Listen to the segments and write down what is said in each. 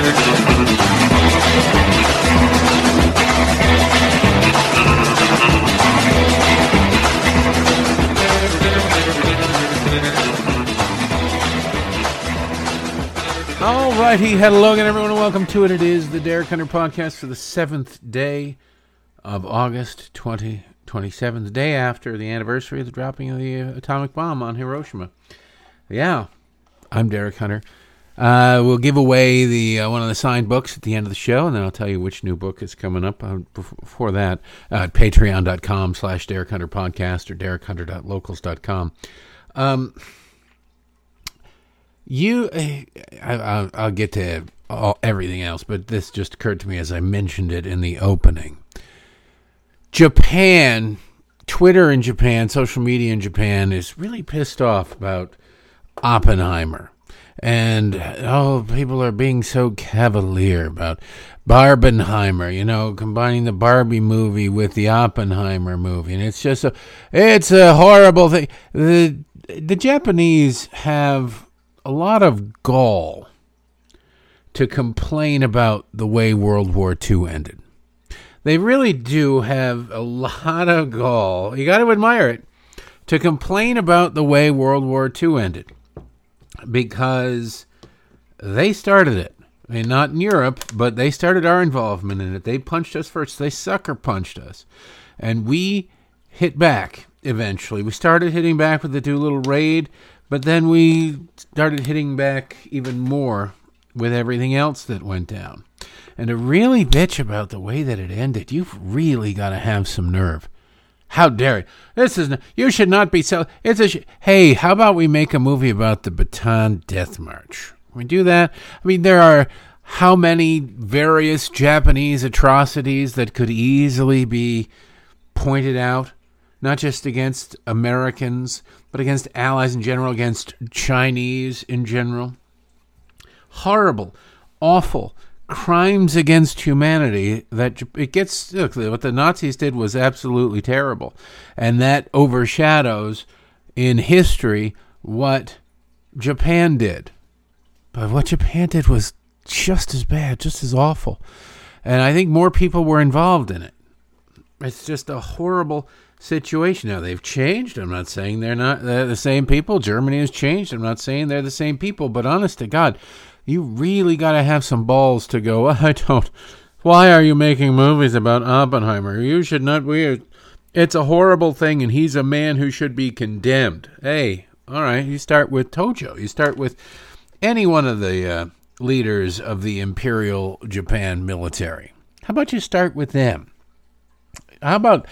All righty, hello again, everyone, and welcome to it. It is the Derek Hunter podcast for the seventh day of August 2027, the day after the anniversary of the dropping of the atomic bomb on Hiroshima. Yeah, I'm Derek Hunter. Uh, we'll give away the uh, one of the signed books at the end of the show, and then I'll tell you which new book is coming up. Uh, before that, uh, patreon.com slash Derek Hunter podcast or derekhunter.locals.com. Um, you, I, I, I'll get to all, everything else, but this just occurred to me as I mentioned it in the opening. Japan, Twitter in Japan, social media in Japan is really pissed off about Oppenheimer. And oh, people are being so cavalier about Barbenheimer, you know, combining the Barbie movie with the Oppenheimer movie, and it's just a, it's a horrible thing. The the Japanese have a lot of gall to complain about the way World War II ended. They really do have a lot of gall. You got to admire it to complain about the way World War II ended because they started it. I mean, not in Europe, but they started our involvement in it. They punched us first. They sucker punched us. And we hit back eventually. We started hitting back with the Doolittle raid, but then we started hitting back even more with everything else that went down. And to really bitch about the way that it ended, you've really got to have some nerve. How dare you? This is you should not be so. It's a sh- hey. How about we make a movie about the Bataan Death March? we do that, I mean, there are how many various Japanese atrocities that could easily be pointed out, not just against Americans, but against allies in general, against Chinese in general. Horrible, awful crimes against humanity that it gets look what the Nazis did was absolutely terrible. And that overshadows in history what Japan did. But what Japan did was just as bad just as awful. And I think more people were involved in it. It's just a horrible situation. Now they've changed. I'm not saying they're not they're the same people. Germany has changed. I'm not saying they're the same people. But honest to god you really got to have some balls to go, I don't. Why are you making movies about Oppenheimer? You should not. We. It's a horrible thing, and he's a man who should be condemned. Hey, all right. You start with Tojo. You start with any one of the uh, leaders of the Imperial Japan military. How about you start with them? How about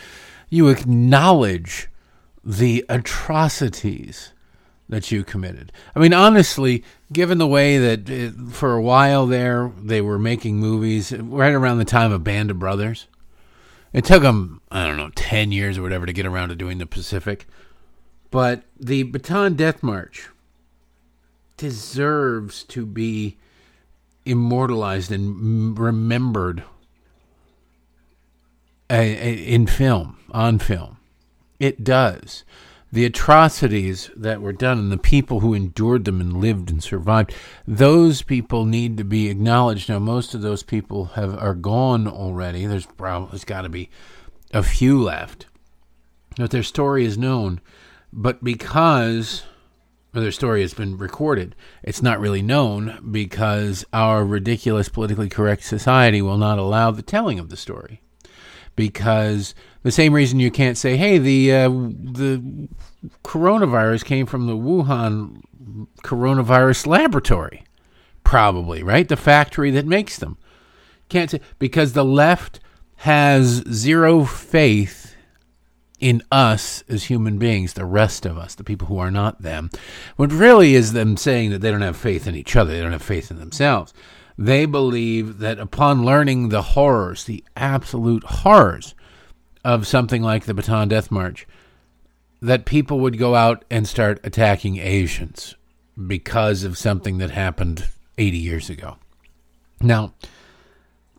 you acknowledge the atrocities that you committed. I mean, honestly, given the way that it, for a while there they were making movies right around the time of Band of Brothers, it took them I don't know ten years or whatever to get around to doing the Pacific, but the Bataan Death March deserves to be immortalized and remembered in film on film. It does the atrocities that were done and the people who endured them and lived and survived those people need to be acknowledged. Now most of those people have are gone already. There's probably there's got to be a few left. But their story is known. But because their story has been recorded it's not really known because our ridiculous politically correct society will not allow the telling of the story because the same reason you can't say, "Hey, the uh, the coronavirus came from the Wuhan coronavirus laboratory," probably right, the factory that makes them. Can't say because the left has zero faith in us as human beings, the rest of us, the people who are not them. What really is them saying that they don't have faith in each other, they don't have faith in themselves. They believe that upon learning the horrors, the absolute horrors of something like the Bataan Death March, that people would go out and start attacking Asians because of something that happened 80 years ago. Now,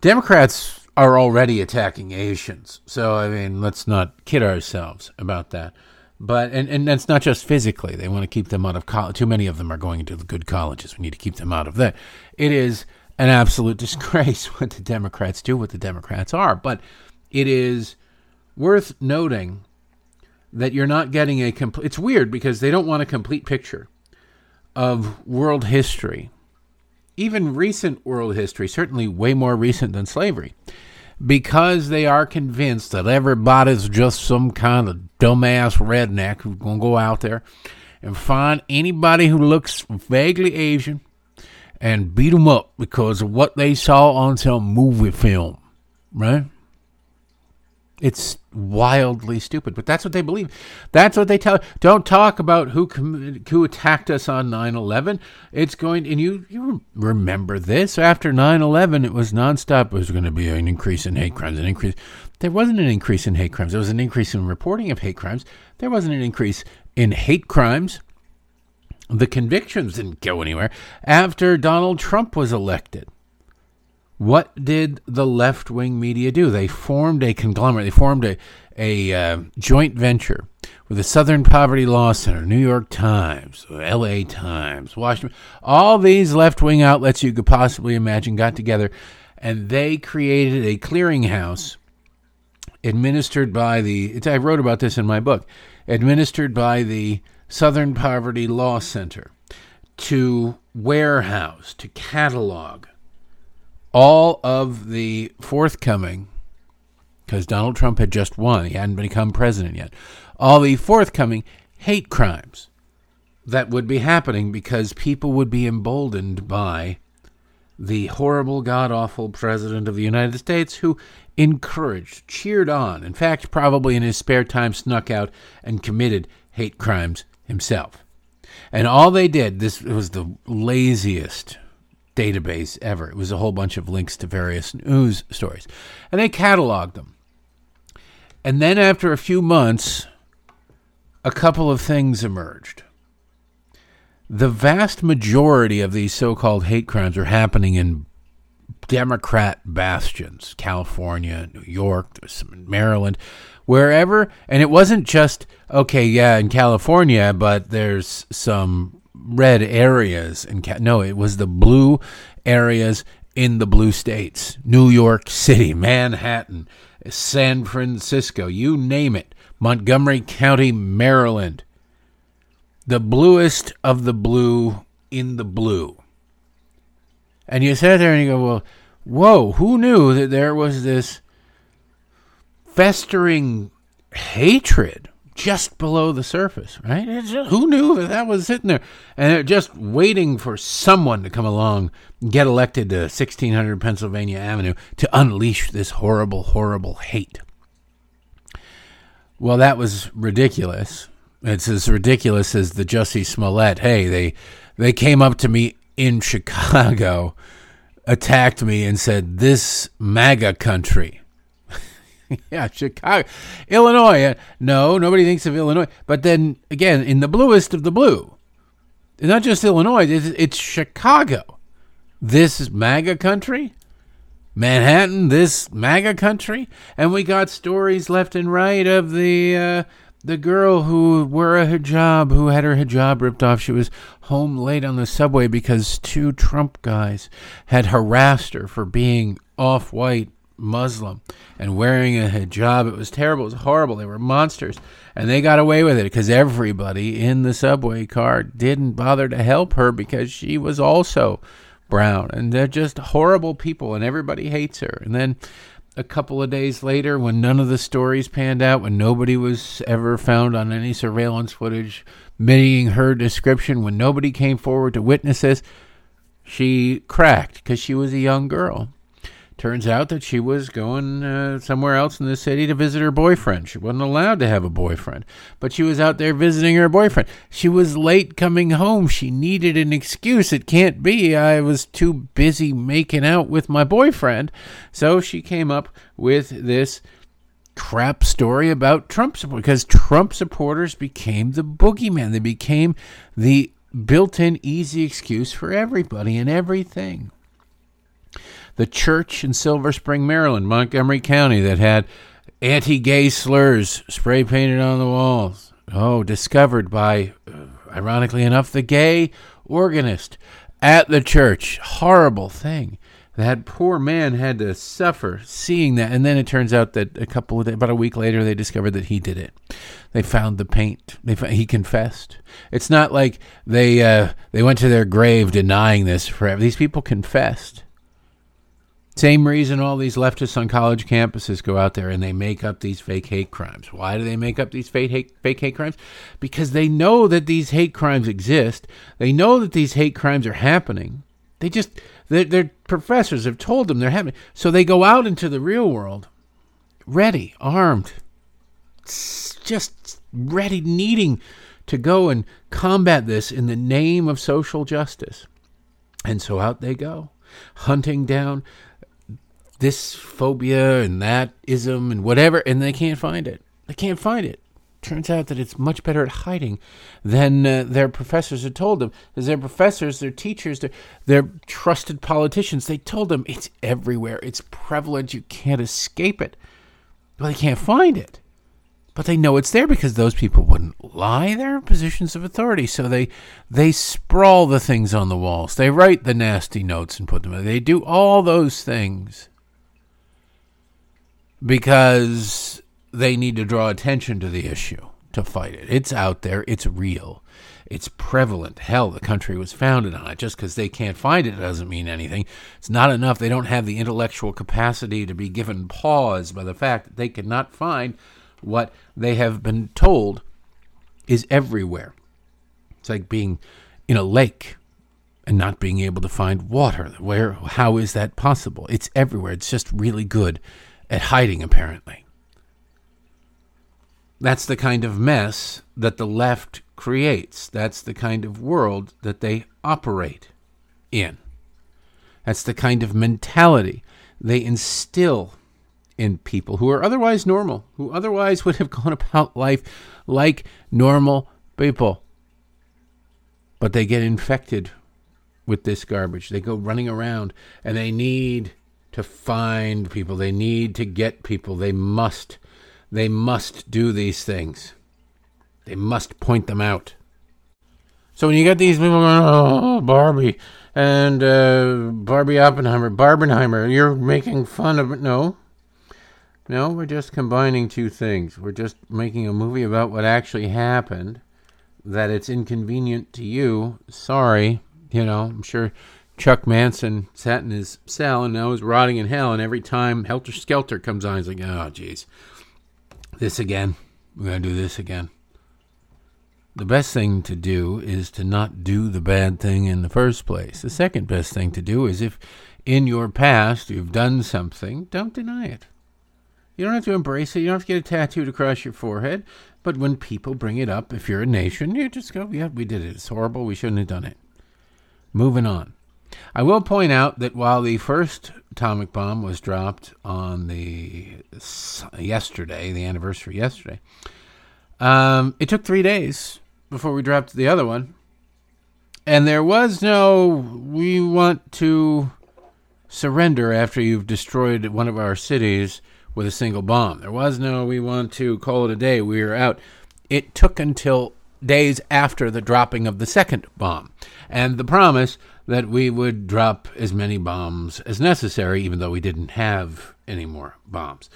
Democrats are already attacking Asians. So, I mean, let's not kid ourselves about that. But, and, and that's not just physically. They want to keep them out of college. Too many of them are going into the good colleges. We need to keep them out of that. It is an absolute disgrace what the Democrats do, what the Democrats are. But it is worth noting that you're not getting a complete. It's weird because they don't want a complete picture of world history, even recent world history, certainly way more recent than slavery, because they are convinced that everybody's just some kind of dumbass redneck who's going to go out there and find anybody who looks vaguely Asian and beat them up because of what they saw on some movie film, right? It's wildly stupid, but that's what they believe. That's what they tell. Don't talk about who who attacked us on 9/11. It's going and you you remember this after 9/11 it was nonstop it was going to be an increase in hate crimes, an increase. There wasn't an increase in hate crimes. There was an increase in reporting of hate crimes. There wasn't an increase in hate crimes. The convictions didn't go anywhere after Donald Trump was elected. What did the left wing media do? They formed a conglomerate. They formed a, a uh, joint venture with the Southern Poverty Law Center, New York Times, LA Times, Washington. All these left wing outlets you could possibly imagine got together and they created a clearinghouse administered by the, I wrote about this in my book, administered by the Southern Poverty Law Center to warehouse, to catalog all of the forthcoming, because Donald Trump had just won, he hadn't become president yet, all the forthcoming hate crimes that would be happening because people would be emboldened by the horrible, god awful president of the United States who encouraged, cheered on, in fact, probably in his spare time snuck out and committed hate crimes himself. And all they did, this was the laziest database ever. It was a whole bunch of links to various news stories. And they cataloged them. And then after a few months, a couple of things emerged. The vast majority of these so called hate crimes are happening in Democrat bastions California, New York, there's some in Maryland, wherever. And it wasn't just, okay, yeah, in California, but there's some red areas and no it was the blue areas in the blue states. New york city manhattan san francisco you name it. Montgomery county maryland. The bluest of the blue in the blue. And you sit there and you go well whoa who knew that there was this festering hatred just below the surface, right? Just, who knew that that was sitting there? And they're just waiting for someone to come along, get elected to 1600 Pennsylvania Avenue to unleash this horrible, horrible hate. Well, that was ridiculous. It's as ridiculous as the Jussie Smollett. Hey, they they came up to me in Chicago, attacked me, and said, "This MAGA country." yeah, Chicago, Illinois. Uh, no, nobody thinks of Illinois. But then again, in the bluest of the blue, not just Illinois, it's, it's Chicago. This MAGA country. Manhattan, this MAGA country, and we got stories left and right of the uh, the girl who wore a hijab, who had her hijab ripped off. She was home late on the subway because two Trump guys had harassed her for being off white Muslim and wearing a hijab. It was terrible. It was horrible. They were monsters. And they got away with it because everybody in the subway car didn't bother to help her because she was also brown. And they're just horrible people and everybody hates her. And then a couple of days later, when none of the stories panned out, when nobody was ever found on any surveillance footage meeting her description, when nobody came forward to witness this, she cracked because she was a young girl turns out that she was going uh, somewhere else in the city to visit her boyfriend. She wasn't allowed to have a boyfriend, but she was out there visiting her boyfriend. She was late coming home. She needed an excuse. It can't be I was too busy making out with my boyfriend. So she came up with this crap story about Trump support because Trump supporters became the boogeyman. They became the built in easy excuse for everybody and everything the church in Silver Spring, Maryland, Montgomery County, that had anti gay slurs spray painted on the walls. Oh, discovered by, uh, ironically enough, the gay organist at the church. Horrible thing. that poor man had to suffer seeing that. And then it turns out that a couple of days, about a week later, they discovered that he did it. They found the paint. They found, he confessed. It's not like they uh, they went to their grave denying this forever. These people confessed. Same reason all these leftists on college campuses go out there and they make up these fake hate crimes. Why do they make up these fake hate, fake hate crimes? Because they know that these hate crimes exist. They know that these hate crimes are happening. They just their, their professors have told them they're happening. So they go out into the real world ready, armed, just ready, needing to go and combat this in the name of social justice. And so out they go, hunting down this phobia and that ism and whatever, and they can't find it. They can't find it turns out that it's much better at hiding than uh, their professors had told them. Because their professors, their teachers, their, their trusted politicians, they told them it's everywhere. It's prevalent. You can't escape it. Well, they can't find it. But they know it's there because those people wouldn't lie. They're in positions of authority, so they they sprawl the things on the walls. They write the nasty notes and put them. In. They do all those things because they need to draw attention to the issue to fight it. It's out there, it's real, it's prevalent. Hell, the country was founded on it. Just because they can't find it doesn't mean anything. It's not enough. They don't have the intellectual capacity to be given pause by the fact that they cannot find what they have been told is everywhere. It's like being in a lake and not being able to find water. Where how is that possible? It's everywhere. It's just really good at hiding apparently. That's the kind of mess that the left creates. That's the kind of world that they operate in. That's the kind of mentality they instill in people who are otherwise normal, who otherwise would have gone about life like normal people. But they get infected with this garbage. They go running around and they need to find people. They need to get people. They must they must do these things. They must point them out. So when you get these people going, oh, Barbie and uh, Barbie Oppenheimer, Barbenheimer, you're making fun of it. No. No, we're just combining two things. We're just making a movie about what actually happened, that it's inconvenient to you. Sorry. You know, I'm sure Chuck Manson sat in his cell and now is rotting in hell, and every time Helter Skelter comes on, he's like, oh, jeez. This again. We're going to do this again. The best thing to do is to not do the bad thing in the first place. The second best thing to do is if in your past you've done something, don't deny it. You don't have to embrace it. You don't have to get it tattooed across your forehead. But when people bring it up, if you're a nation, you just go, yeah, we did it. It's horrible. We shouldn't have done it. Moving on. I will point out that while the first atomic bomb was dropped on the yesterday, the anniversary yesterday, um, it took three days before we dropped the other one, and there was no "we want to surrender after you've destroyed one of our cities with a single bomb." There was no "we want to call it a day. We are out." It took until days after the dropping of the second bomb, and the promise that we would drop as many bombs as necessary, even though we didn't have any more bombs.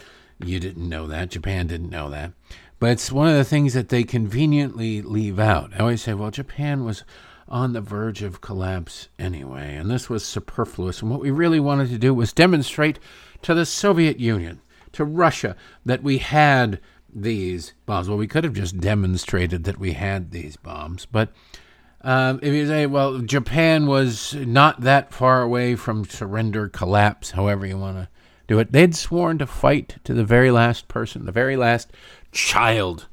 You didn't know that. Japan didn't know that. But it's one of the things that they conveniently leave out. I always say, well, Japan was on the verge of collapse anyway, and this was superfluous. And what we really wanted to do was demonstrate to the Soviet Union, to Russia, that we had these bombs. Well, we could have just demonstrated that we had these bombs, but um, if you say, well, Japan was not that far away from surrender, collapse, however you want to do it, they'd sworn to fight to the very last person, the very last child.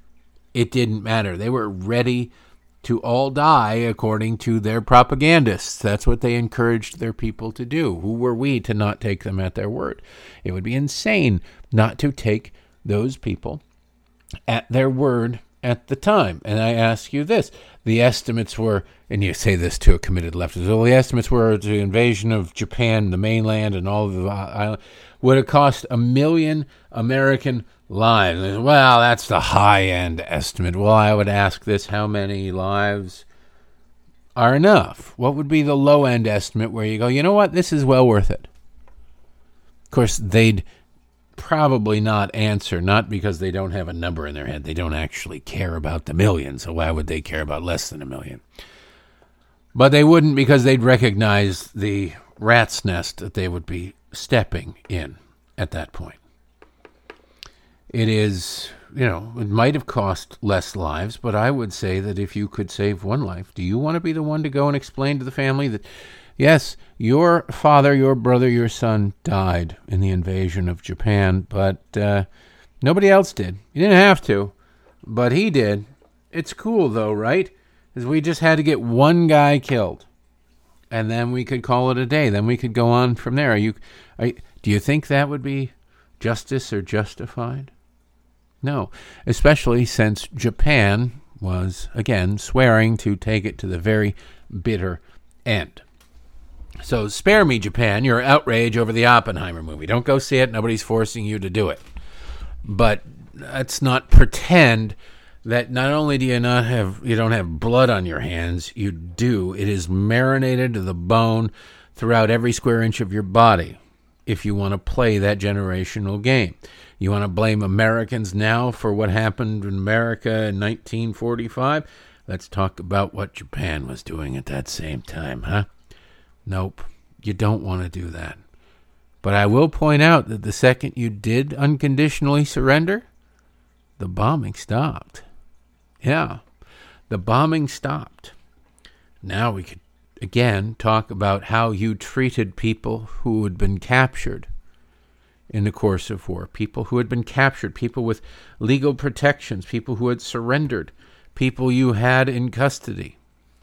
It didn't matter. They were ready to all die according to their propagandists. That's what they encouraged their people to do. Who were we to not take them at their word? It would be insane not to take those people at their word at the time. And I ask you this the estimates were, and you say this to a committed leftist, well, the estimates were the invasion of Japan, the mainland, and all of the island would have cost a million American lives. Well, that's the high end estimate. Well, I would ask this how many lives are enough? What would be the low end estimate where you go, you know what, this is well worth it? Of course, they'd probably not answer, not because they don't have a number in their head. They don't actually care about the million, so why would they care about less than a million? But they wouldn't because they'd recognize the rat's nest that they would be stepping in at that point. It is, you know, it might have cost less lives, but I would say that if you could save one life, do you want to be the one to go and explain to the family that, yes, your father, your brother, your son died in the invasion of Japan, but uh, nobody else did? You didn't have to, but he did. It's cool, though, right? We just had to get one guy killed and then we could call it a day. Then we could go on from there. Are you, are, do you think that would be justice or justified? No, especially since Japan was, again, swearing to take it to the very bitter end. So spare me, Japan, your outrage over the Oppenheimer movie. Don't go see it. Nobody's forcing you to do it. But let's not pretend that not only do you not have you don't have blood on your hands, you do. It is marinated to the bone throughout every square inch of your body if you want to play that generational game. You want to blame Americans now for what happened in America in 1945? Let's talk about what Japan was doing at that same time, huh? Nope, you don't want to do that. But I will point out that the second you did unconditionally surrender, the bombing stopped. Yeah, the bombing stopped. Now we could again talk about how you treated people who had been captured in the course of war, people who had been captured, people with legal protections, people who had surrendered, people you had in custody,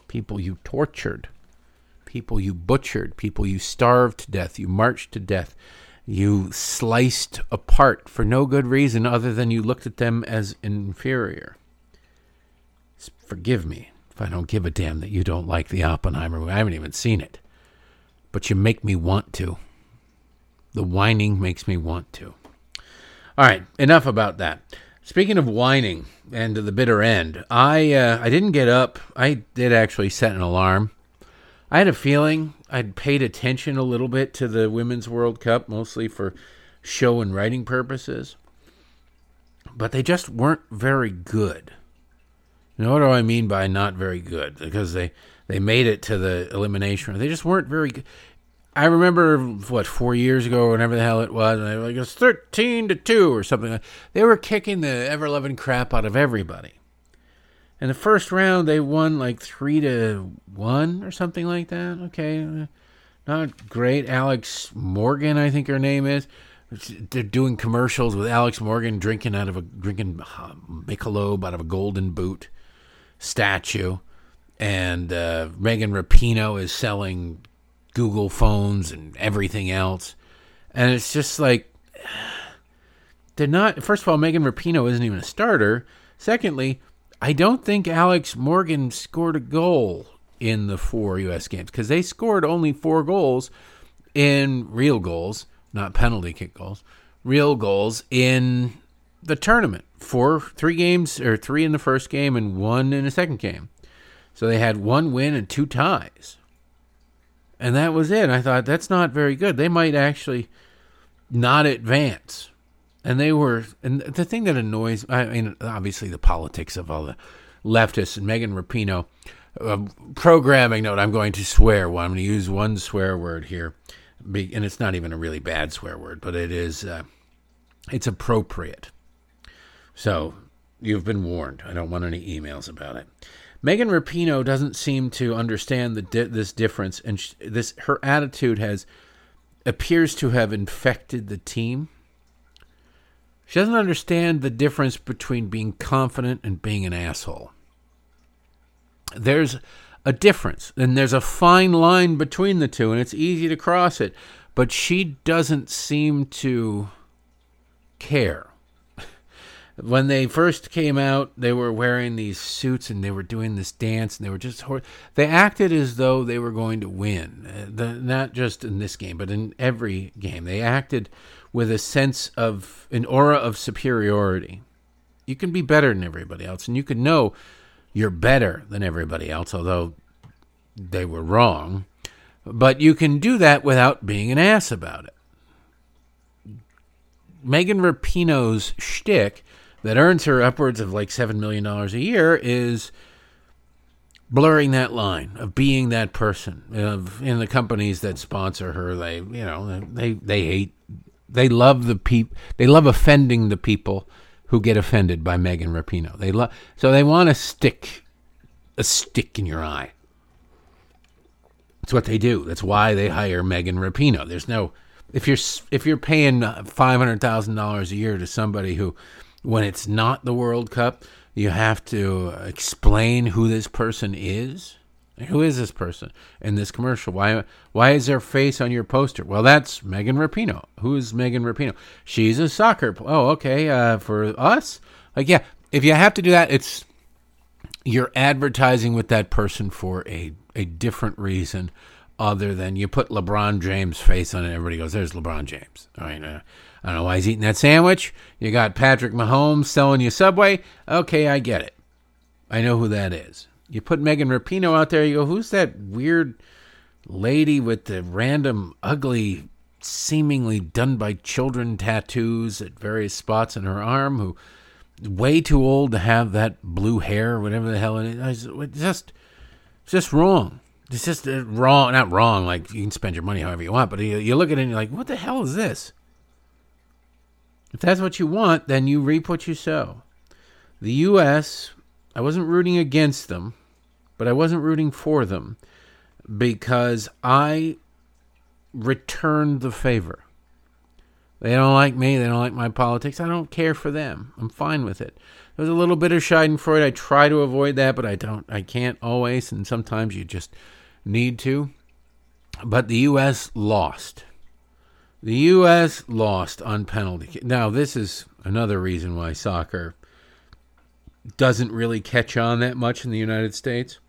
people you tortured, people you butchered, people you starved to death, you marched to death, you sliced apart for no good reason other than you looked at them as inferior. Forgive me if I don't give a damn that you don't like the Oppenheimer movie. I haven't even seen it. But you make me want to. The whining makes me want to. All right, enough about that. Speaking of whining and the bitter end, I uh, I didn't get up. I did actually set an alarm. I had a feeling I'd paid attention a little bit to the Women's World Cup, mostly for show and writing purposes, but they just weren't very good. Now, what do I mean by not very good? Because they, they made it to the elimination. They just weren't very good. I remember what four years ago, or whatever the hell it was, and they were like it's thirteen to two or something. They were kicking the ever loving crap out of everybody. In the first round, they won like three to one or something like that. Okay, not great. Alex Morgan, I think her name is. They're doing commercials with Alex Morgan drinking out of a drinking uh, Michelob out of a golden boot statue, and uh, Megan Rapinoe is selling Google phones and everything else, and it's just like they're not. First of all, Megan Rapinoe isn't even a starter. Secondly, I don't think Alex Morgan scored a goal in the four U.S. games because they scored only four goals in real goals, not penalty kick goals, real goals in the tournament. Four, three games, or three in the first game and one in the second game. So they had one win and two ties. And that was it. I thought, that's not very good. They might actually not advance. And they were, and the thing that annoys, I mean, obviously the politics of all the leftists and Megan Rapinoe. Uh, programming note, I'm going to swear. Well, I'm going to use one swear word here. And it's not even a really bad swear word, but it is, uh, it's appropriate. So you've been warned. I don't want any emails about it. Megan Rapinoe doesn't seem to understand the di- this difference, and sh- this her attitude has appears to have infected the team. She doesn't understand the difference between being confident and being an asshole. There's a difference, and there's a fine line between the two, and it's easy to cross it. But she doesn't seem to care when they first came out, they were wearing these suits and they were doing this dance and they were just hor- they acted as though they were going to win. Uh, the, not just in this game, but in every game, they acted with a sense of an aura of superiority. You can be better than everybody else, and you can know you're better than everybody else, although they were wrong. But you can do that without being an ass about it. Megan Rapinoe's shtick that earns her upwards of like $7 million a year is blurring that line of being that person of in the companies that sponsor her they you know they they hate they love the peop they love offending the people who get offended by Megan Rapinoe. They love so they want to stick a stick in your eye. That's what they do. That's why they hire Megan Rapinoe. There's no if you're if you're paying $500,000 a year to somebody who when it's not the World Cup you have to explain who this person is. Who is this person in this commercial? Why why is their face on your poster? Well, that's Megan Rapinoe. Who is Megan Rapinoe? She's a soccer. Oh, okay. Uh, for us, like yeah, if you have to do that, it's you're advertising with that person for a a different reason other than you put LeBron James' face on it. Everybody goes, "There's LeBron James." All right. Uh, I don't know why he's eating that sandwich. You got Patrick Mahomes selling you Subway. Okay, I get it. I know who that is. You put Megan Rapinoe out there, you go, who's that weird lady with the random, ugly, seemingly done by children tattoos at various spots in her arm who way too old to have that blue hair whatever the hell it is. It's just, it's just wrong. It's just uh, wrong, not wrong. Like you can spend your money however you want, but you, you look at it and you're like, what the hell is this? If that's what you want, then you reap what you sow. The U.S., I wasn't rooting against them, but I wasn't rooting for them because I returned the favor. They don't like me. They don't like my politics. I don't care for them. I'm fine with it. There's a little bit of Schadenfreude. I try to avoid that, but I don't. I can't always, and sometimes you just need to. But the U.S. lost. The U.S. lost on penalty. Now, this is another reason why soccer doesn't really catch on that much in the United States.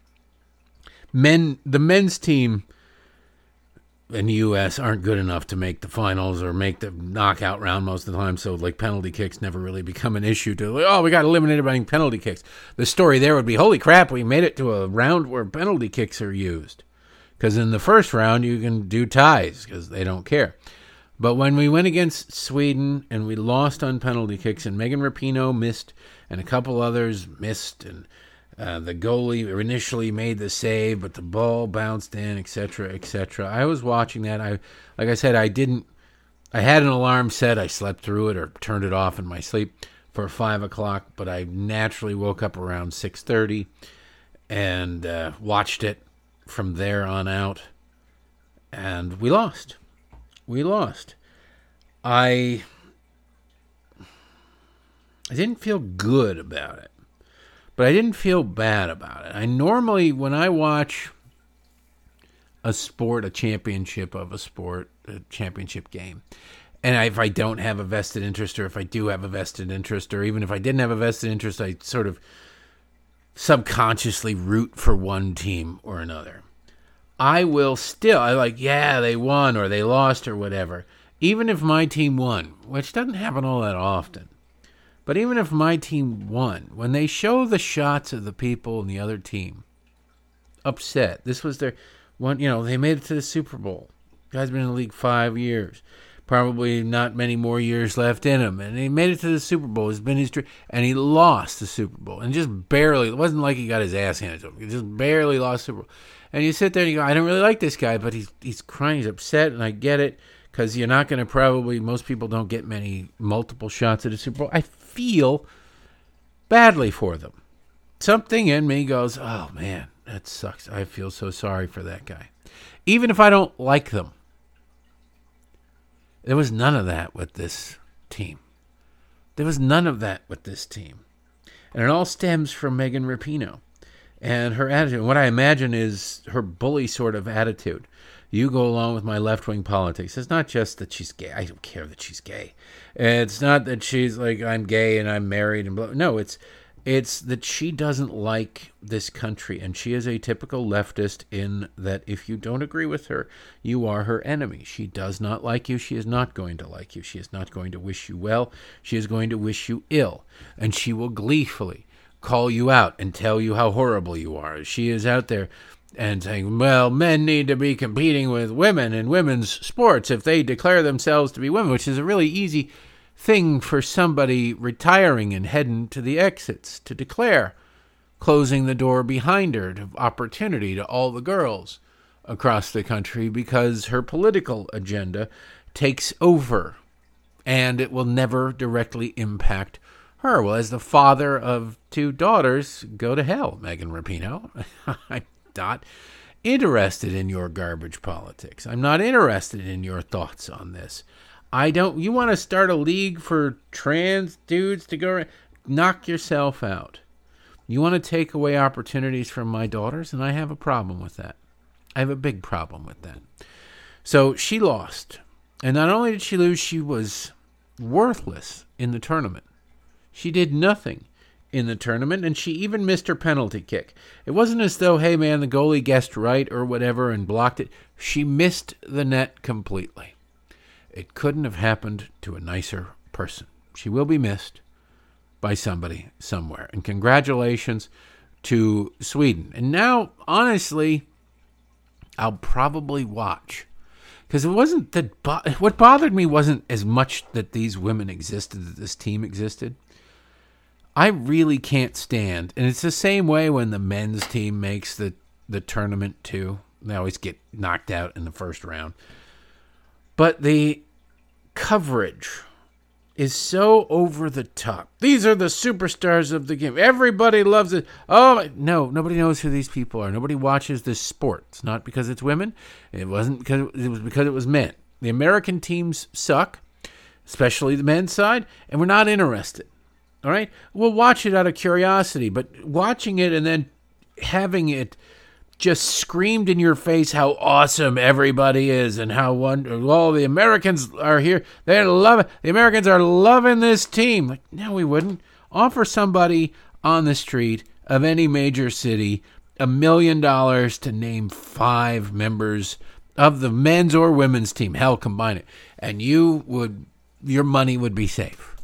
Men, the men's team in the U.S. aren't good enough to make the finals or make the knockout round most of the time. So, like, penalty kicks never really become an issue. To like, oh, we got eliminated by penalty kicks. The story there would be, holy crap, we made it to a round where penalty kicks are used. Because in the first round, you can do ties because they don't care. But when we went against Sweden and we lost on penalty kicks, and Megan Rapinoe missed, and a couple others missed, and uh, the goalie initially made the save, but the ball bounced in, etc., etc. I was watching that. I, like I said, I didn't. I had an alarm set. I slept through it or turned it off in my sleep for five o'clock, but I naturally woke up around six thirty and uh, watched it from there on out, and we lost we lost. I I didn't feel good about it, but I didn't feel bad about it. I normally when I watch a sport, a championship of a sport, a championship game, and if I don't have a vested interest, or if I do have a vested interest, or even if I didn't have a vested interest, I sort of subconsciously root for one team or another. I will still, I like, yeah, they won or they lost or whatever. Even if my team won, which doesn't happen all that often, but even if my team won, when they show the shots of the people in the other team upset, this was their one, you know, they made it to the Super Bowl. Guy's been in the league five years probably not many more years left in him. And he made it to the Super Bowl. It's been his dream. And he lost the Super Bowl. And just barely, it wasn't like he got his ass handed to him. He just barely lost Super Bowl. And you sit there and you go, I don't really like this guy, but he's he's crying, he's upset, and I get it because you're not going to probably most people don't get many multiple shots at a Super Bowl. I feel badly for them. Something in me goes, oh man, that sucks. I feel so sorry for that guy, even if I don't like them. There was none of that with this team. There was none of that with this team. And it all stems from Megan Rapinoe and her attitude. What I imagine is her bully sort of attitude. You go along with my left wing politics. It's not just that she's gay. I don't care that she's gay. It's not that she's like I'm gay and I'm married and blah. No, it's it's that she doesn't like this country and she is a typical leftist in that if you don't agree with her, you are her enemy. She does not like you. She is not going to like you. She is not going to wish you well. She is going to wish you ill. And she will gleefully call you out and tell you how horrible you are. She is out there and saying, well, men need to be competing with women in women's sports if they declare themselves to be women, which is a really easy thing for somebody retiring and heading to the exits to declare, closing the door behind her to opportunity to all the girls across the country because her political agenda takes over and it will never directly impact her. Well, as the father of two daughters, go to hell, Megan Rapinoe. I'm not interested in your garbage politics. I'm not interested in your thoughts on this. I don't. You want to start a league for trans dudes to go knock yourself out. You want to take away opportunities from my daughters, and I have a problem with that. I have a big problem with that. So she lost. And not only did she lose, she was worthless in the tournament. She did nothing in the tournament, and she even missed her penalty kick. It wasn't as though, hey man, the goalie guessed right or whatever and blocked it. She missed the net completely. It couldn't have happened to a nicer person. She will be missed by somebody somewhere. And congratulations to Sweden. And now, honestly, I'll probably watch because it wasn't that bo- what bothered me wasn't as much that these women existed that this team existed i really can't stand and it's the same way when the men's team makes the the tournament too they always get knocked out in the first round but the coverage is so over the top. These are the superstars of the game. Everybody loves it. Oh no, nobody knows who these people are. Nobody watches this sport. It's not because it's women. It wasn't because it was because it was men. The American teams suck, especially the men's side, and we're not interested. All right, we'll watch it out of curiosity, but watching it and then having it just screamed in your face how awesome everybody is and how wonderful all the Americans are here. They love it. The Americans are loving this team. Like, no, we wouldn't. Offer somebody on the street of any major city a million dollars to name five members of the men's or women's team. Hell, combine it. And you would, your money would be safe.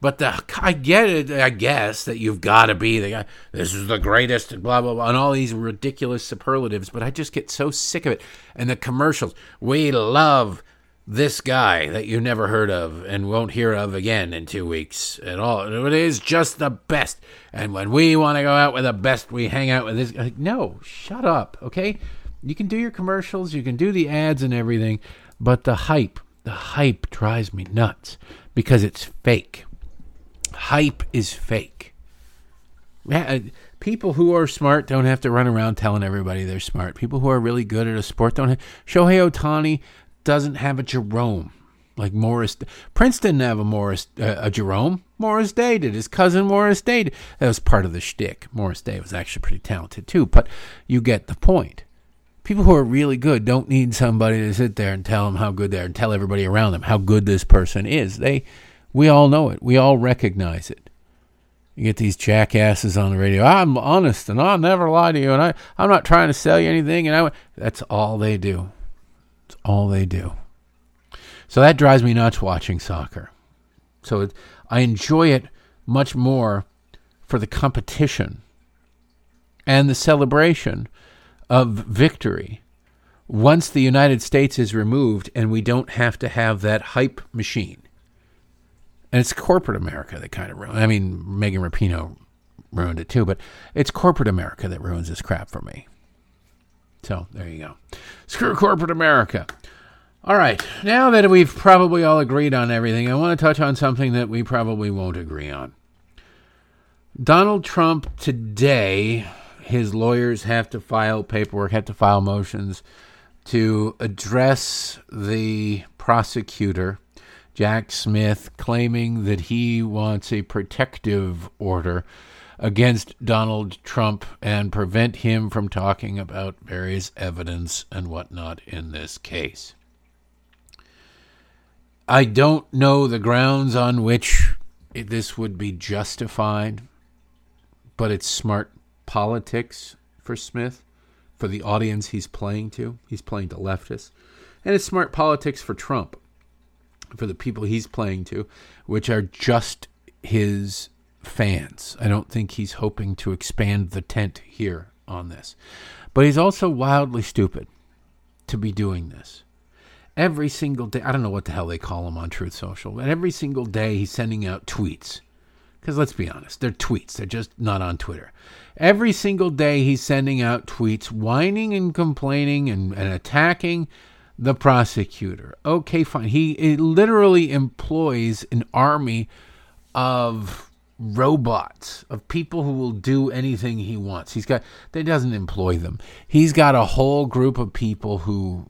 But the, I get it, I guess, that you've got to be the guy. This is the greatest, and blah, blah, blah, and all these ridiculous superlatives. But I just get so sick of it. And the commercials. We love this guy that you never heard of and won't hear of again in two weeks at all. It is just the best. And when we want to go out with the best, we hang out with this. Like, no, shut up, okay? You can do your commercials, you can do the ads and everything, but the hype, the hype drives me nuts because it's fake hype is fake. Uh, people who are smart don't have to run around telling everybody they're smart. People who are really good at a sport don't have. Shohei Ohtani doesn't have a Jerome like Morris. Prince didn't have a Morris, uh, a Jerome. Morris Day did. His cousin Morris Day. That was part of the shtick. Morris Day was actually pretty talented too, but you get the point. People who are really good don't need somebody to sit there and tell them how good they are and tell everybody around them how good this person is. They we all know it. We all recognize it. You get these jackasses on the radio. I'm honest and I'll never lie to you. And I, I'm not trying to sell you anything. And I, that's all they do. It's all they do. So that drives me nuts watching soccer. So it, I enjoy it much more for the competition and the celebration of victory once the United States is removed and we don't have to have that hype machine and it's corporate America that kind of ruined. I mean, Megan Rapinoe ruined it too, but it's corporate America that ruins this crap for me. So there you go. Screw corporate America. All right, now that we've probably all agreed on everything, I want to touch on something that we probably won't agree on. Donald Trump today, his lawyers have to file paperwork, have to file motions to address the prosecutor Jack Smith claiming that he wants a protective order against Donald Trump and prevent him from talking about various evidence and whatnot in this case. I don't know the grounds on which this would be justified, but it's smart politics for Smith, for the audience he's playing to. He's playing to leftists. And it's smart politics for Trump for the people he's playing to, which are just his fans. I don't think he's hoping to expand the tent here on this. But he's also wildly stupid to be doing this. every single day. I don't know what the hell they call him on Truth Social, but every single day he's sending out tweets. Because let's be honest, they're tweets. They're just not on Twitter. Every single day he's sending out tweets, whining and complaining and, and attacking the prosecutor. Okay, fine. He literally employs an army of robots, of people who will do anything he wants. He's got, they doesn't employ them. He's got a whole group of people who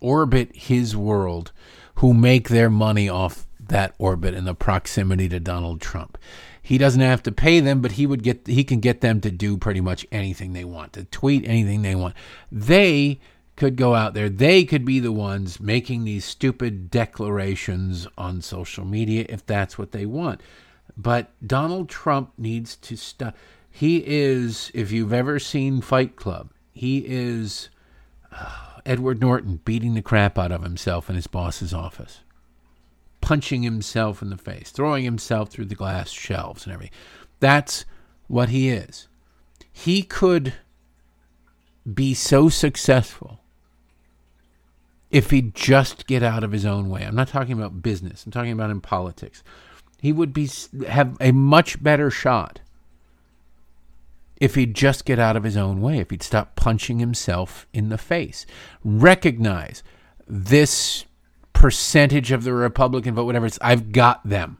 orbit his world who make their money off that orbit and the proximity to Donald Trump. He doesn't have to pay them, but he would get he can get them to do pretty much anything they want, to tweet anything they want. They could go out there. They could be the ones making these stupid declarations on social media if that's what they want. But Donald Trump needs to stop. He is, if you've ever seen Fight Club, he is uh, Edward Norton beating the crap out of himself in his boss's office, punching himself in the face, throwing himself through the glass shelves and everything. That's what he is. He could be so successful if he'd just get out of his own way. I'm not talking about business, I'm talking about in politics he would be have a much better shot if he'd just get out of his own way, if he'd stop punching himself in the face. Recognize this percentage of the Republican vote, whatever it's, I've got them.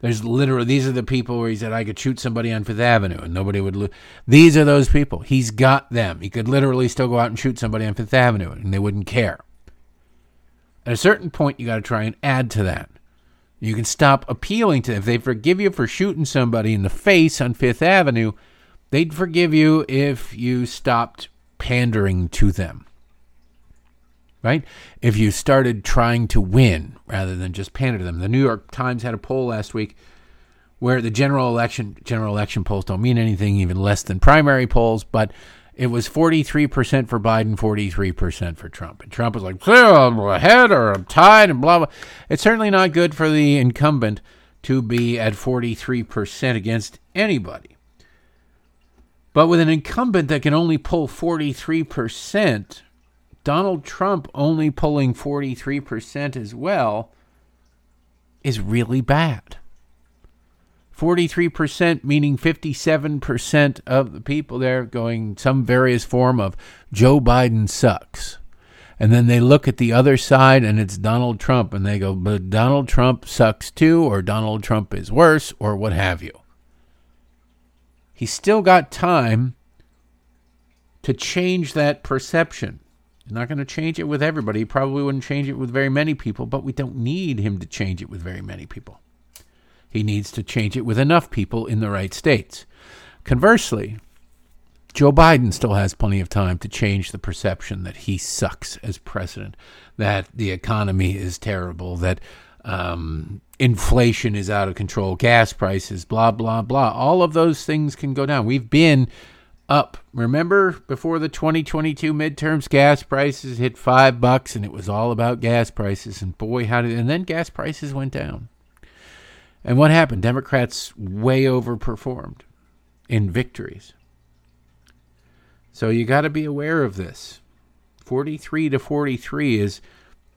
There's literally, these are the people where he said, I could shoot somebody on Fifth Avenue and nobody would lose. These are those people. He's got them. He could literally still go out and shoot somebody on Fifth Avenue and they wouldn't care. At a certain point, you got to try and add to that. You can stop appealing to them. If they forgive you for shooting somebody in the face on Fifth Avenue, they'd forgive you if you stopped pandering to them. Right? If you started trying to win rather than just pander to them. The New York Times had a poll last week where the general election general election polls don't mean anything even less than primary polls, but it was 43% for Biden, 43% for Trump. And Trump was like, I'm ahead or I'm tied and blah, blah. It's certainly not good for the incumbent to be at 43% against anybody. But with an incumbent that can only pull 43%, Donald Trump only pulling 43% as well is really bad. 43%, meaning 57% of the people there going some various form of Joe Biden sucks. And then they look at the other side and it's Donald Trump and they go, but Donald Trump sucks too, or Donald Trump is worse, or what have you. He's still got time to change that perception. He's not going to change it with everybody. He probably wouldn't change it with very many people, but we don't need him to change it with very many people. He needs to change it with enough people in the right states. Conversely, Joe Biden still has plenty of time to change the perception that he sucks as president, that the economy is terrible, that um, inflation is out of control, gas prices, blah, blah, blah. All of those things can go down. We've been up. Remember before the 2022 midterms, gas prices hit five bucks and it was all about gas prices. And boy, how did, and then gas prices went down. And what happened? Democrats way overperformed in victories. So you got to be aware of this. 43 to 43 is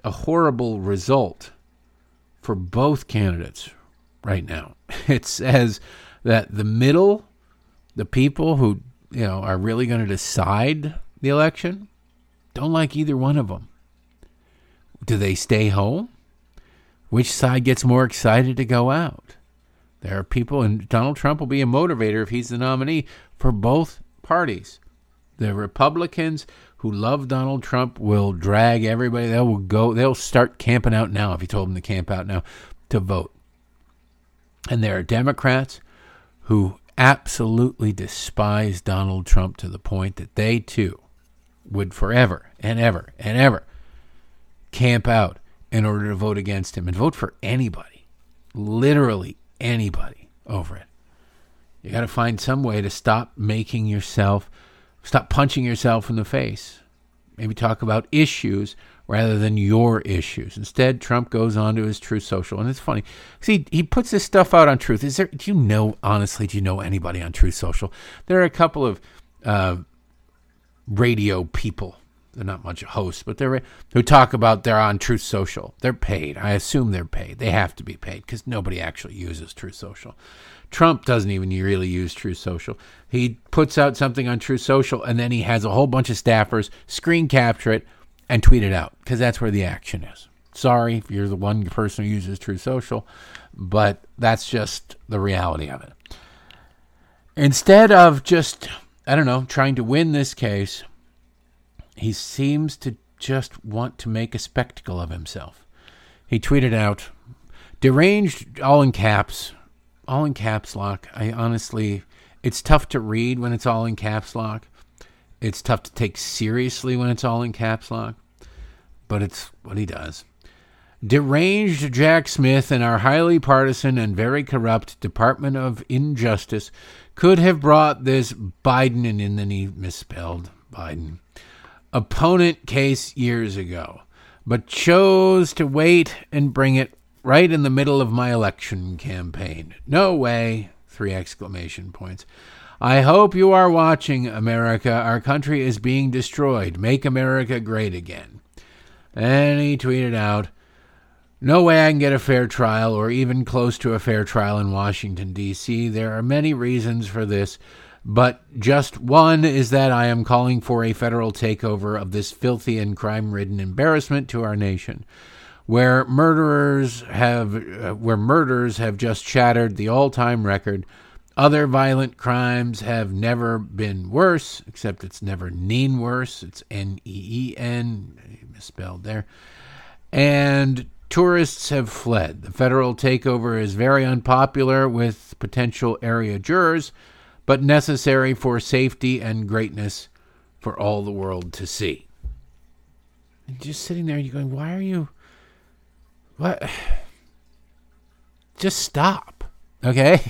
a horrible result for both candidates right now. It says that the middle, the people who, you know, are really going to decide the election, don't like either one of them. Do they stay home? Which side gets more excited to go out. There are people, and Donald Trump will be a motivator if he's the nominee for both parties. The Republicans who love Donald Trump will drag everybody. They will go. They'll start camping out now. If you told them to camp out now to vote, and there are Democrats who absolutely despise Donald Trump to the point that they too would forever and ever and ever camp out in order to vote against him and vote for anybody, literally anybody over it. You got to find some way to stop making yourself, stop punching yourself in the face. Maybe talk about issues rather than your issues. Instead, Trump goes on to his Truth Social, and it's funny. See, he puts this stuff out on Truth. Is there? Do you know honestly? Do you know anybody on Truth Social? There are a couple of uh, radio people they're not much hosts, but they're who talk about they're on Truth Social. They're paid. I assume they're paid. They have to be paid because nobody actually uses Truth Social. Trump doesn't even really use Truth Social. He puts out something on Truth Social and then he has a whole bunch of staffers screen capture it and tweet it out because that's where the action is. Sorry if you're the one person who uses Truth Social, but that's just the reality of it. Instead of just, I don't know, trying to win this case, he seems to just want to make a spectacle of himself. He tweeted out, deranged, all in caps, all in caps lock. I honestly, it's tough to read when it's all in caps lock. It's tough to take seriously when it's all in caps lock, but it's what he does. Deranged Jack Smith and our highly partisan and very corrupt Department of Injustice could have brought this Biden, and then he misspelled Biden, opponent case years ago, but chose to wait and bring it right in the middle of my election campaign. No way! Three exclamation points. I hope you are watching, America. Our country is being destroyed. Make America great again. And he tweeted out, No way I can get a fair trial or even close to a fair trial in Washington, D.C. There are many reasons for this, but just one is that I am calling for a federal takeover of this filthy and crime ridden embarrassment to our nation where murderers have uh, where murders have just shattered the all-time record. Other violent crimes have never been worse, except it's never neen worse. It's N E E N, misspelled there. And tourists have fled. The federal takeover is very unpopular with potential area jurors, but necessary for safety and greatness for all the world to see. And just sitting there, you're going, why are you what? Just stop, okay?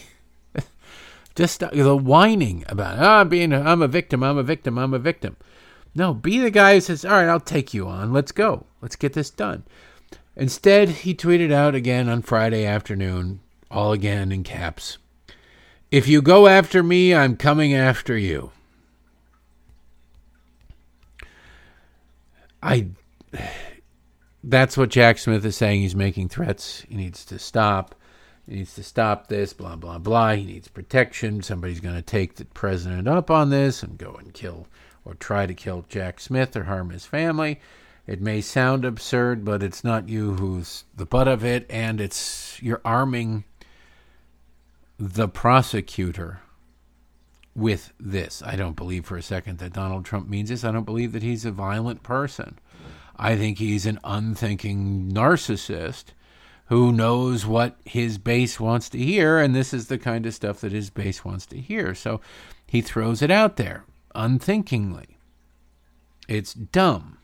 Just stop the whining about oh, I'm being I'm a victim, I'm a victim, I'm a victim. No, be the guy who says, "All right, I'll take you on. Let's go. Let's get this done." Instead, he tweeted out again on Friday afternoon, all again in caps. If you go after me, I'm coming after you. I that's what Jack Smith is saying. He's making threats. He needs to stop. He needs to stop this, blah, blah, blah. He needs protection. Somebody's going to take the president up on this and go and kill or try to kill Jack Smith or harm his family. It may sound absurd, but it's not you who's the butt of it, and it's you're arming the prosecutor with this. I don't believe for a second that Donald Trump means this. I don't believe that he's a violent person. I think he's an unthinking narcissist who knows what his base wants to hear, and this is the kind of stuff that his base wants to hear. So he throws it out there unthinkingly. It's dumb.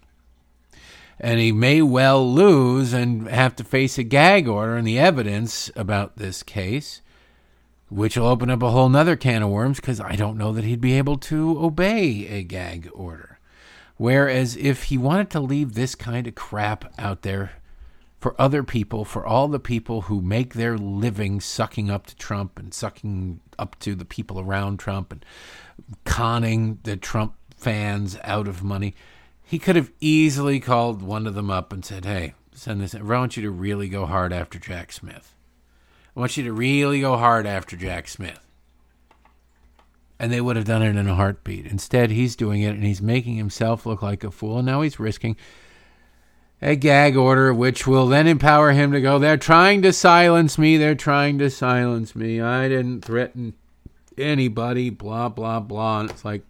And he may well lose and have to face a gag order and the evidence about this case, which will open up a whole nother can of worms because I don't know that he'd be able to obey a gag order. Whereas if he wanted to leave this kind of crap out there for other people, for all the people who make their living sucking up to Trump and sucking up to the people around Trump and conning the Trump fans out of money, he could have easily called one of them up and said, Hey, send this. I want you to really go hard after Jack Smith. I want you to really go hard after Jack Smith and they would have done it in a heartbeat. Instead, he's doing it and he's making himself look like a fool. And now he's risking a gag order, which will then empower him to go, They're trying to silence me. They're trying to silence me. I didn't threaten anybody, blah, blah, blah. And it's like,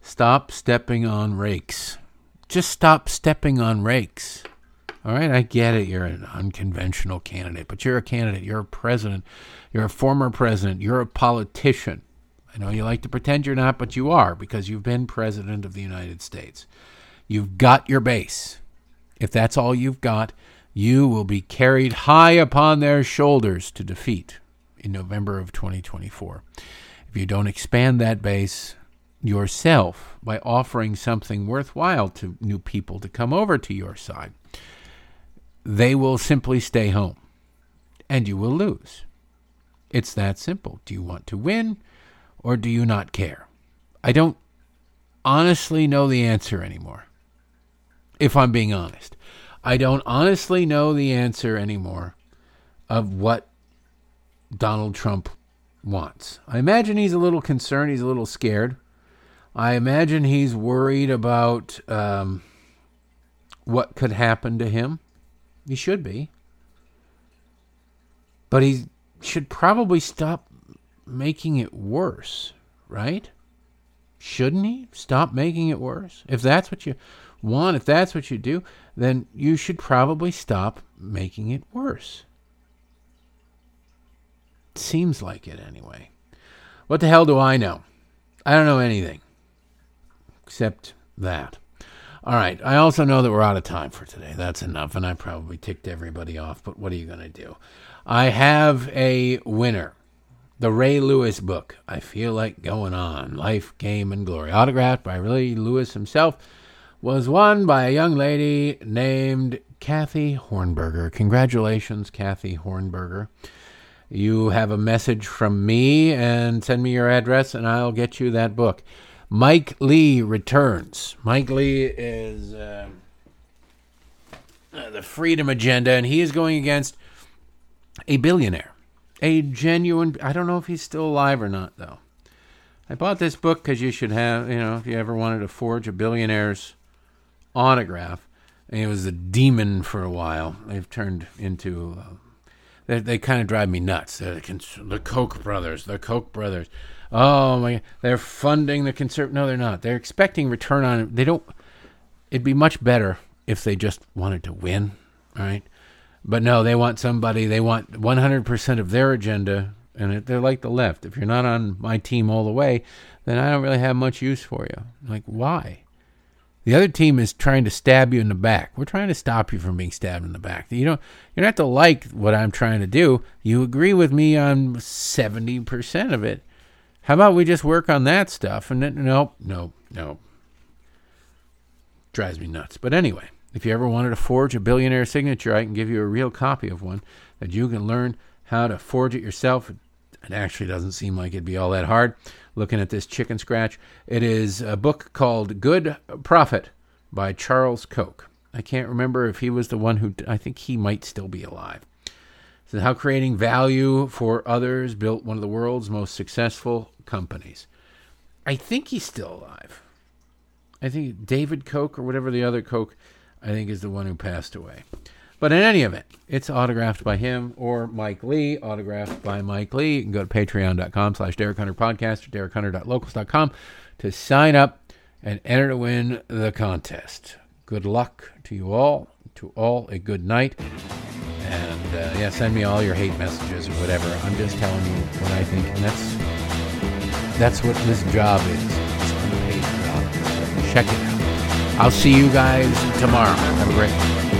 stop stepping on rakes. Just stop stepping on rakes. All right, I get it. You're an unconventional candidate, but you're a candidate. You're a president. You're a former president. You're a politician. I know you like to pretend you're not, but you are because you've been president of the United States. You've got your base. If that's all you've got, you will be carried high upon their shoulders to defeat in November of 2024. If you don't expand that base yourself by offering something worthwhile to new people to come over to your side, they will simply stay home and you will lose. It's that simple. Do you want to win? or do you not care? I don't honestly know the answer anymore. If I'm being honest, I don't honestly know the answer anymore of what Donald Trump wants. I imagine he's a little concerned, he's a little scared. I imagine he's worried about um, what could happen to him. He should be. But he should probably stop making it worse, right? Shouldn't he stop making it worse? If that's what you want, if that's what you do, then you should probably stop making it worse. Seems like it anyway. What the hell do I know? I don't know anything except that. All right. I also know that we're out of time for today. That's enough. And I probably ticked everybody off, but what are you going to do? I have a winner. The Ray Lewis book, I Feel Like Going On Life, Game, and Glory, autographed by Ray Lewis himself, was won by a young lady named Kathy Hornberger. Congratulations, Kathy Hornberger. You have a message from me and send me your address, and I'll get you that book. Mike Lee returns. Mike Lee is uh, uh, the Freedom Agenda, and he is going against a billionaire, a genuine. I don't know if he's still alive or not, though. I bought this book because you should have, you know, if you ever wanted to forge a billionaire's autograph. And he was a demon for a while. They've turned into. Uh, they, they kind of drive me nuts. The Koch brothers, the Koch brothers. Oh my! They're funding the conserv. No, they're not. They're expecting return on. They don't. It'd be much better if they just wanted to win, right? But no, they want somebody. They want 100% of their agenda, and they're like the left. If you're not on my team all the way, then I don't really have much use for you. Like why? The other team is trying to stab you in the back. We're trying to stop you from being stabbed in the back. You don't you don't have to like what I'm trying to do. You agree with me on 70% of it. How about we just work on that stuff? And then, nope, nope, nope. Drives me nuts. But anyway, if you ever wanted to forge a billionaire signature, I can give you a real copy of one that you can learn how to forge it yourself. It actually doesn't seem like it'd be all that hard looking at this chicken scratch. It is a book called Good Profit by Charles Koch. I can't remember if he was the one who, I think he might still be alive. So, how creating value for others built one of the world's most successful companies. I think he's still alive. I think David Koch or whatever the other Koch, I think is the one who passed away. But in any event, it's autographed by him or Mike Lee, autographed by Mike Lee. You can go to patreon.com slash Derek Hunter Podcast or derekhunter.locals.com to sign up and enter to win the contest. Good luck to you all. To all, a good night. And uh, yeah, send me all your hate messages or whatever. I'm just telling you what I think. And that's, that's what this job is. It's job. Check it out. I'll see you guys tomorrow. Have a great